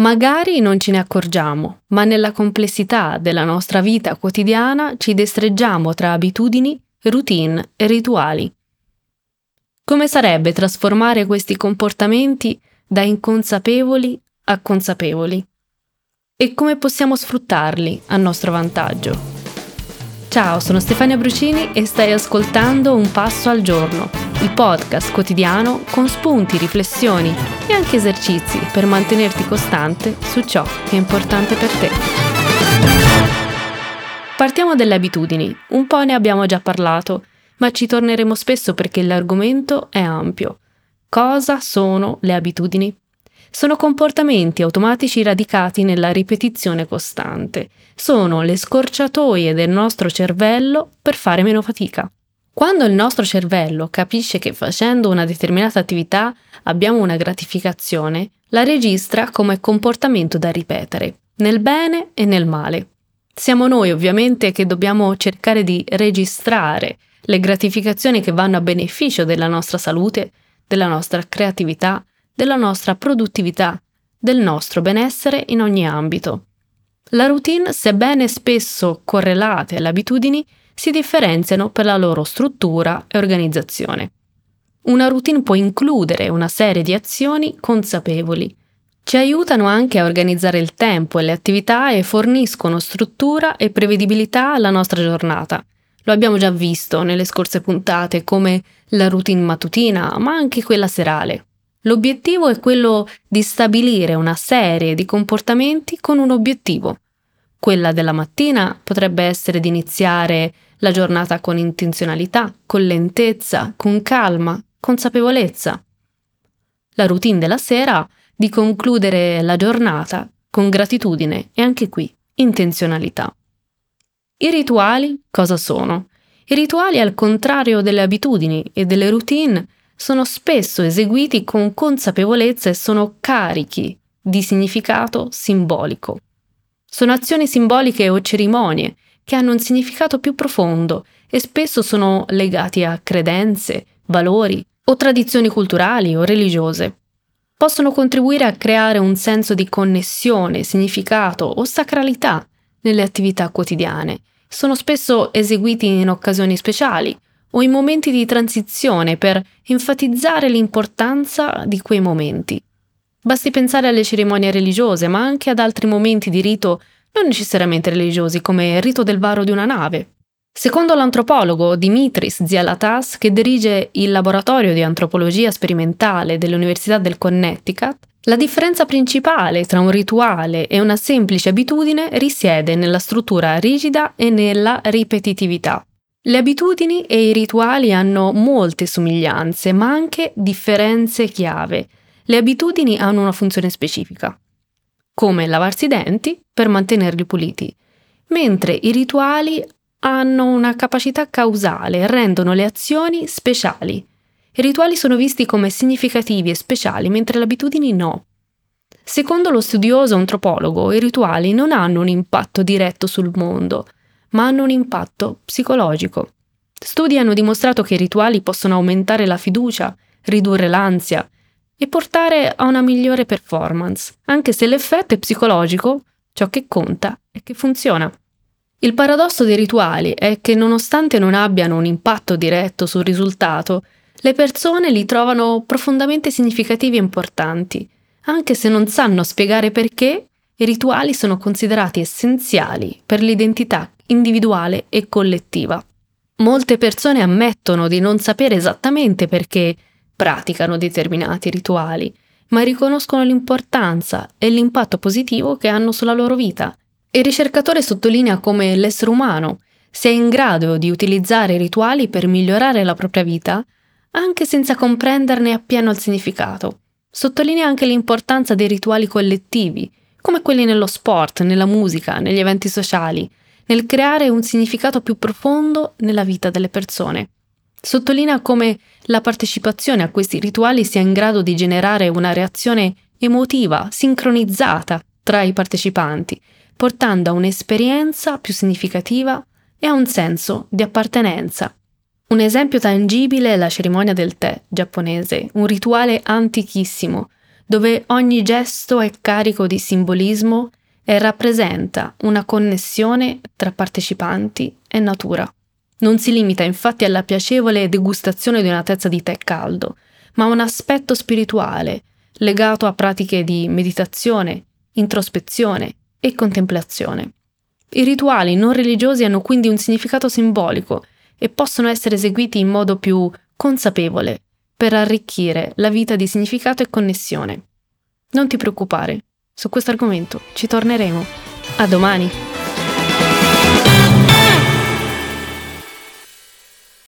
Magari non ce ne accorgiamo, ma nella complessità della nostra vita quotidiana ci destreggiamo tra abitudini, routine e rituali. Come sarebbe trasformare questi comportamenti da inconsapevoli a consapevoli? E come possiamo sfruttarli a nostro vantaggio? Ciao, sono Stefania Brucini e stai ascoltando Un Passo al Giorno, il podcast quotidiano con spunti, riflessioni e anche esercizi per mantenerti costante su ciò che è importante per te. Partiamo dalle abitudini, un po' ne abbiamo già parlato, ma ci torneremo spesso perché l'argomento è ampio. Cosa sono le abitudini? Sono comportamenti automatici radicati nella ripetizione costante. Sono le scorciatoie del nostro cervello per fare meno fatica. Quando il nostro cervello capisce che facendo una determinata attività abbiamo una gratificazione, la registra come comportamento da ripetere, nel bene e nel male. Siamo noi ovviamente che dobbiamo cercare di registrare le gratificazioni che vanno a beneficio della nostra salute, della nostra creatività, della nostra produttività, del nostro benessere in ogni ambito. La routine, sebbene spesso correlate alle abitudini, si differenziano per la loro struttura e organizzazione. Una routine può includere una serie di azioni consapevoli. Ci aiutano anche a organizzare il tempo e le attività e forniscono struttura e prevedibilità alla nostra giornata. Lo abbiamo già visto nelle scorse puntate come la routine mattutina, ma anche quella serale. L'obiettivo è quello di stabilire una serie di comportamenti con un obiettivo. Quella della mattina potrebbe essere di iniziare la giornata con intenzionalità, con lentezza, con calma, consapevolezza. La routine della sera di concludere la giornata con gratitudine e anche qui intenzionalità. I rituali cosa sono? I rituali, al contrario delle abitudini e delle routine, sono spesso eseguiti con consapevolezza e sono carichi di significato simbolico. Sono azioni simboliche o cerimonie che hanno un significato più profondo e spesso sono legati a credenze, valori o tradizioni culturali o religiose. Possono contribuire a creare un senso di connessione, significato o sacralità nelle attività quotidiane. Sono spesso eseguiti in occasioni speciali o in momenti di transizione per enfatizzare l'importanza di quei momenti. Basti pensare alle cerimonie religiose, ma anche ad altri momenti di rito non necessariamente religiosi, come il rito del varo di una nave. Secondo l'antropologo Dimitris Zialatas, che dirige il laboratorio di antropologia sperimentale dell'Università del Connecticut, la differenza principale tra un rituale e una semplice abitudine risiede nella struttura rigida e nella ripetitività. Le abitudini e i rituali hanno molte somiglianze, ma anche differenze chiave. Le abitudini hanno una funzione specifica, come lavarsi i denti per mantenerli puliti, mentre i rituali hanno una capacità causale, rendono le azioni speciali. I rituali sono visti come significativi e speciali, mentre le abitudini no. Secondo lo studioso antropologo, i rituali non hanno un impatto diretto sul mondo, ma hanno un impatto psicologico. Studi hanno dimostrato che i rituali possono aumentare la fiducia, ridurre l'ansia e portare a una migliore performance, anche se l'effetto è psicologico, ciò che conta è che funziona. Il paradosso dei rituali è che nonostante non abbiano un impatto diretto sul risultato, le persone li trovano profondamente significativi e importanti, anche se non sanno spiegare perché i rituali sono considerati essenziali per l'identità individuale e collettiva. Molte persone ammettono di non sapere esattamente perché praticano determinati rituali, ma riconoscono l'importanza e l'impatto positivo che hanno sulla loro vita. Il ricercatore sottolinea come l'essere umano sia in grado di utilizzare i rituali per migliorare la propria vita, anche senza comprenderne appieno il significato. Sottolinea anche l'importanza dei rituali collettivi, come quelli nello sport, nella musica, negli eventi sociali, nel creare un significato più profondo nella vita delle persone. Sottolinea come la partecipazione a questi rituali sia in grado di generare una reazione emotiva, sincronizzata tra i partecipanti, portando a un'esperienza più significativa e a un senso di appartenenza. Un esempio tangibile è la cerimonia del tè giapponese, un rituale antichissimo, dove ogni gesto è carico di simbolismo e rappresenta una connessione tra partecipanti e natura. Non si limita infatti alla piacevole degustazione di una tazza di tè caldo, ma a un aspetto spirituale legato a pratiche di meditazione, introspezione e contemplazione. I rituali non religiosi hanno quindi un significato simbolico e possono essere eseguiti in modo più consapevole per arricchire la vita di significato e connessione. Non ti preoccupare, su questo argomento ci torneremo. A domani!